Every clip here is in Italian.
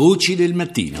Voci del mattino.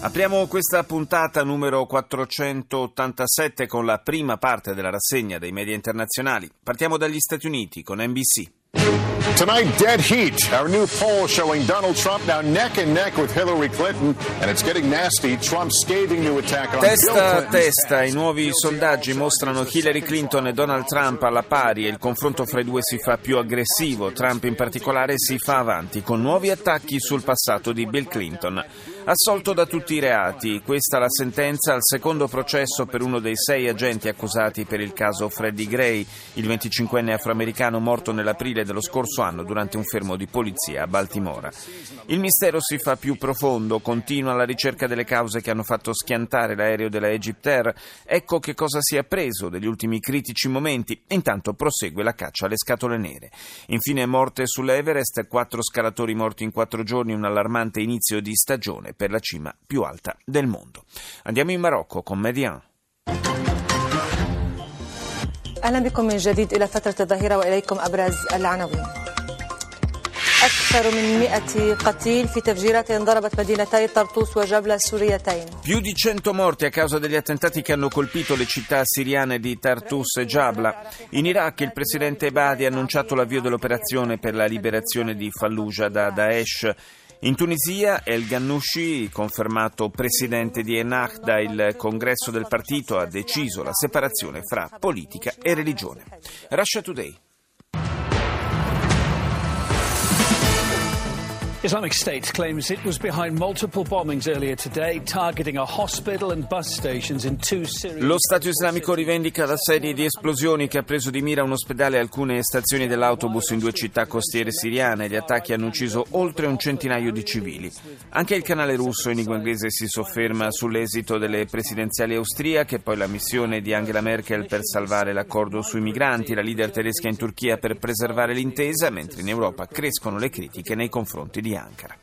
Apriamo questa puntata numero 487 con la prima parte della rassegna dei media internazionali. Partiamo dagli Stati Uniti con NBC. Tonight, dead heat. Our new poll showing Donald Trump now neck and neck with Hillary Clinton, and it's getting nasty. Trump's scathing new attack on Testa a testa, i nuovi sondaggi mostrano Hillary Clinton e Donald Trump alla pari e il confronto fra i due si fa più aggressivo. Trump in particolare si fa avanti con nuovi attacchi sul passato di Bill Clinton. Assolto da tutti i reati, questa la sentenza al secondo processo per uno dei sei agenti accusati per il caso Freddie Gray, il 25enne afroamericano morto nell'aprile dello scorso anno durante un fermo di polizia a Baltimora. Il mistero si fa più profondo, continua la ricerca delle cause che hanno fatto schiantare l'aereo della Egyptair. Ecco che cosa si è appreso degli ultimi critici momenti. Intanto prosegue la caccia alle scatole nere. Infine morte sull'Everest, quattro scalatori morti in quattro giorni, un allarmante inizio di stagione per la cima più alta del mondo. Andiamo in Marocco con Median. اهلا بكم من جديد الى فتره الظهيره واليكم ابرز العناوين. اكثر من 100 قتيل في تفجيرات ضربت مدينتي طرطوس وجبلة السوريتين. Più di 100 morti a causa degli attentati che hanno colpito le città siriane di Tartus e Jabla. In Iraq il presidente Ebadi ha annunciato l'avvio dell'operazione per la liberazione di Fallujah da Daesh. In Tunisia El Ghannouchi, confermato presidente di Ennahda, il congresso del partito ha deciso la separazione fra politica e religione. Russia Today. Islamic State claims it was behind multiple bombings earlier today, targeting a hospital and bus stations in two Syrian. Lo Stato islamico rivendica la serie di esplosioni che ha preso di mira un ospedale e alcune stazioni dell'autobus in due città costiere siriane. Gli attacchi hanno ucciso oltre un centinaio di civili. Anche il canale russo in lingua inglese si sofferma sull'esito delle presidenziali austriache, poi la missione di Angela Merkel per salvare l'accordo sui migranti, la leader tedesca in Turchia per preservare l'intesa, mentre in Europa crescono le critiche nei confronti di Ankara.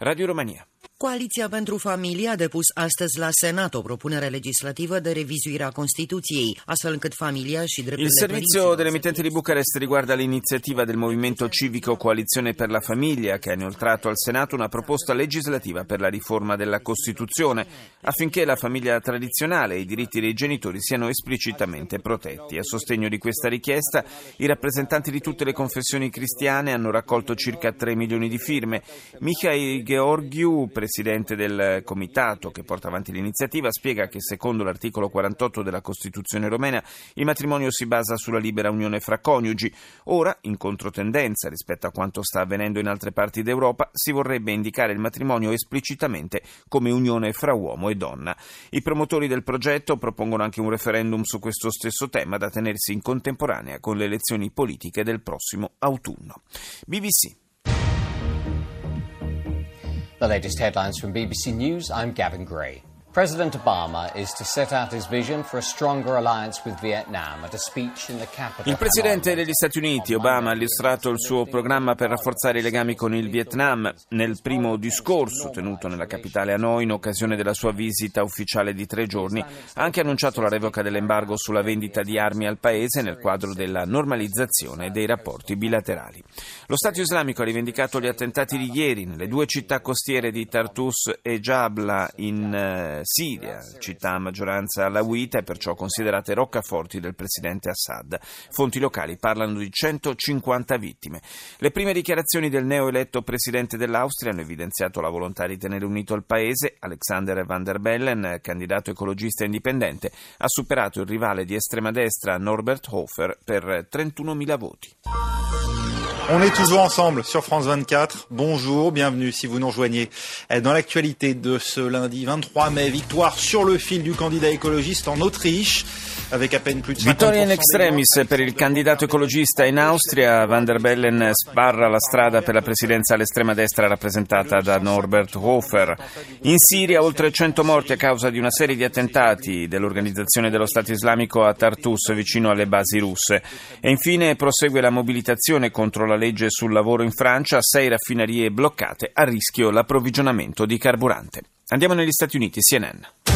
Radio Romania. Coaliția pentru Familie a depus astăzi la Senat o propunere legislativă de revizuire a Constituției, astfel încât familia și drepturile Il servizio părinților dell'emittente di Bucarest riguarda l'iniziativa del movimento civico Coalizione per la Famiglia che ha inoltrato al Senato una proposta legislativa per la riforma della Costituzione affinché la famiglia tradizionale e i diritti dei genitori siano esplicitamente protetti. A sostegno di questa richiesta i rappresentanti di tutte le confessioni cristiane hanno raccolto circa 3 milioni di firme. Mikhail Georgiou, presidente del comitato che porta avanti l'iniziativa, spiega che secondo l'articolo 48 della Costituzione romena il matrimonio si basa sulla libera unione fra coniugi. Ora, in controtendenza rispetto a quanto sta avvenendo in altre parti d'Europa, si vorrebbe indicare il matrimonio esplicitamente come unione fra uomo e donna. I promotori del progetto propongono anche un referendum su questo stesso tema da tenersi in contemporanea con le elezioni politiche del prossimo autunno. BBC. The latest headlines from BBC News. I'm Gavin Gray. President Obama is to set out his vision for a stronger alliance with Vietnam at a speech in the capital. Il presidente degli Stati Uniti, Obama, ha illustrato il suo programma per rafforzare i legami con il Vietnam nel primo discorso tenuto nella capitale Hanoi in occasione della sua visita ufficiale di tre giorni. Ha anche annunciato la revoca dell'embargo sulla vendita di armi al paese nel quadro della normalizzazione dei rapporti bilaterali. Lo Stato islamico ha rivendicato gli attentati di ieri nelle due città costiere di Tartus e Jabla in eh, Siria, città a maggioranza alawita e perciò considerate roccaforti del presidente Assad. Fonti locali parlano di 150 vittime. Le prime dichiarazioni del neoeletto presidente dell'Austria hanno evidenziato la volontà di tenere unito il paese. Alexander Van der Bellen, candidato ecologista indipendente, ha superato il rivale di estrema destra Norbert Hofer per 31.000 voti. On est toujours ensemble sur France 24. Bonjour, bienvenue si vous nous rejoignez dans l'actualité de ce lundi 23 mai. Victoire sur le fil du candidat écologiste en Autriche. Avec à peine plus de 50% Vittoria in extremis per il candidato ecologista in Austria. Van der Bellen sbarra la strada per la presidenza all'estrema destra rappresentata da Norbert Hofer. In Siria oltre 100 morti a causa di una serie di attentati dell'Organizzazione dello Stato Islamico a Tartus vicino alle basi russe. E infine prosegue la mobilitazione contro la legge sul lavoro in Francia, sei raffinerie bloccate a rischio l'approvvigionamento di carburante. Andiamo negli Stati Uniti, CNN.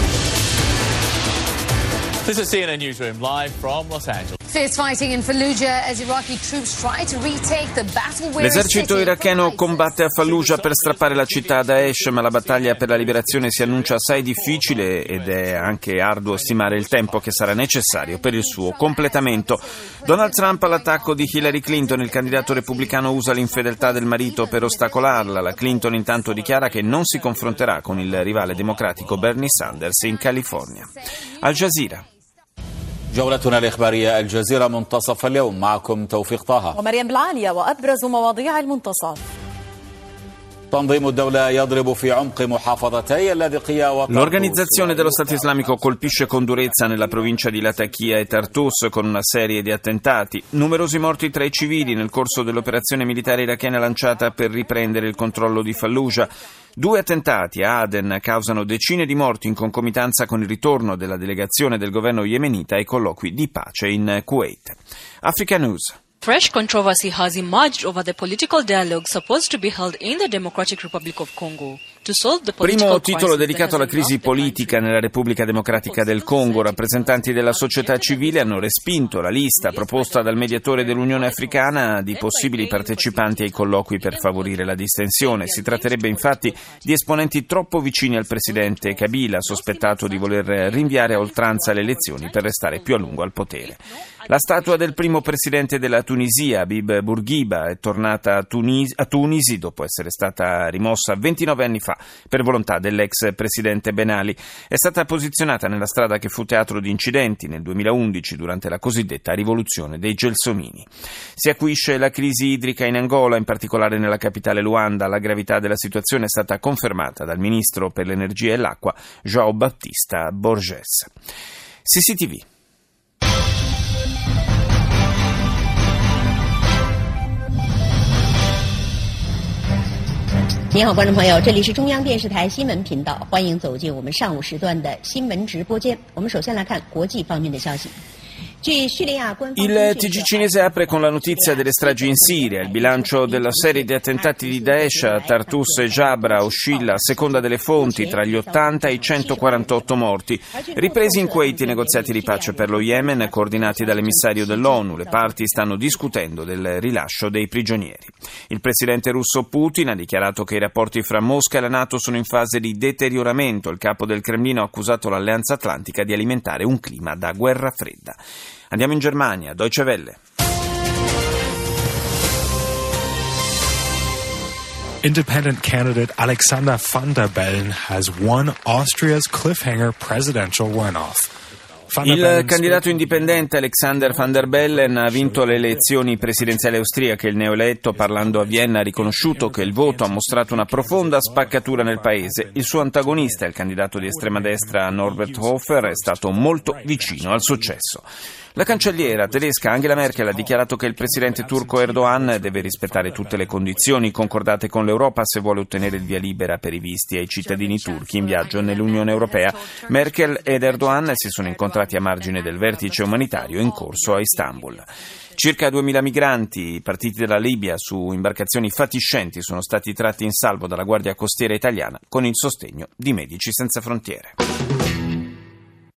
This is CNN Newsroom live from Los Angeles. L'esercito iracheno combatte a Fallujah per strappare la città a Daesh, ma la battaglia per la liberazione si annuncia assai difficile ed è anche arduo stimare il tempo che sarà necessario per il suo completamento. Donald Trump all'attacco di Hillary Clinton, il candidato repubblicano usa l'infedeltà del marito per ostacolarla. La Clinton intanto dichiara che non si confronterà con il rivale democratico Bernie Sanders in California. Al Jazeera. جولتنا الإخبارية الجزيرة منتصف اليوم معكم توفيق طه. ومريم بالعالية وأبرز مواضيع المنتصف. L'organizzazione dello Stato islamico colpisce con durezza nella provincia di Latakia e Tartus con una serie di attentati. Numerosi morti tra i civili nel corso dell'operazione militare irachena lanciata per riprendere il controllo di Fallujah. Due attentati a Aden causano decine di morti in concomitanza con il ritorno della delegazione del governo yemenita ai colloqui di pace in Kuwait. Africa News. Fresh controversy has emerged over the political dialogue supposed to be held in the Democratic Republic of Congo. Primo titolo dedicato alla crisi politica nella Repubblica Democratica del Congo. Rappresentanti della società civile hanno respinto la lista proposta dal mediatore dell'Unione Africana di possibili partecipanti ai colloqui per favorire la distensione. Si tratterebbe infatti di esponenti troppo vicini al presidente Kabila, sospettato di voler rinviare a oltranza le elezioni per restare più a lungo al potere. La statua del primo presidente della Tunisia, Habib Bourguiba, è tornata a, Tunis- a Tunisi dopo essere stata rimossa 29 anni fa per volontà dell'ex presidente Ben Ali. È stata posizionata nella strada che fu teatro di incidenti nel 2011 durante la cosiddetta rivoluzione dei Gelsomini. Si acuisce la crisi idrica in Angola, in particolare nella capitale Luanda. La gravità della situazione è stata confermata dal ministro per l'energia e l'acqua, João Battista Borges. CCTV. 您好，观众朋友，这里是中央电视台新闻频道，欢迎走进我们上午时段的新闻直播间。我们首先来看国际方面的消息。Il TG cinese apre con la notizia delle stragi in Siria. Il bilancio della serie di attentati di Daesh a Tartus e Jabra oscilla a seconda delle fonti tra gli 80 e i 148 morti. Ripresi in Kuwait i negoziati di pace per lo Yemen coordinati dall'emissario dell'ONU. Le parti stanno discutendo del rilascio dei prigionieri. Il presidente russo Putin ha dichiarato che i rapporti fra Mosca e la Nato sono in fase di deterioramento. Il capo del Cremlino ha accusato l'Alleanza Atlantica di alimentare un clima da guerra fredda. Andiamo in Germania, Deutsche Welle. Independent candidate Alexander van der Bellen has won Austria's cliffhanger presidential runoff. Il candidato indipendente Alexander van der Bellen ha vinto le elezioni presidenziali austriache. Il neoeletto, parlando a Vienna, ha riconosciuto che il voto ha mostrato una profonda spaccatura nel paese. Il suo antagonista, il candidato di estrema destra Norbert Hofer, è stato molto vicino al successo. La cancelliera tedesca Angela Merkel ha dichiarato che il presidente turco Erdogan deve rispettare tutte le condizioni concordate con l'Europa se vuole ottenere il via libera per i visti ai cittadini turchi in viaggio nell'Unione Europea. Merkel ed Erdogan si sono incontrati a margine del vertice umanitario in corso a Istanbul. Circa 2.000 migranti partiti dalla Libia su imbarcazioni fatiscenti sono stati tratti in salvo dalla Guardia Costiera italiana con il sostegno di Medici Senza Frontiere.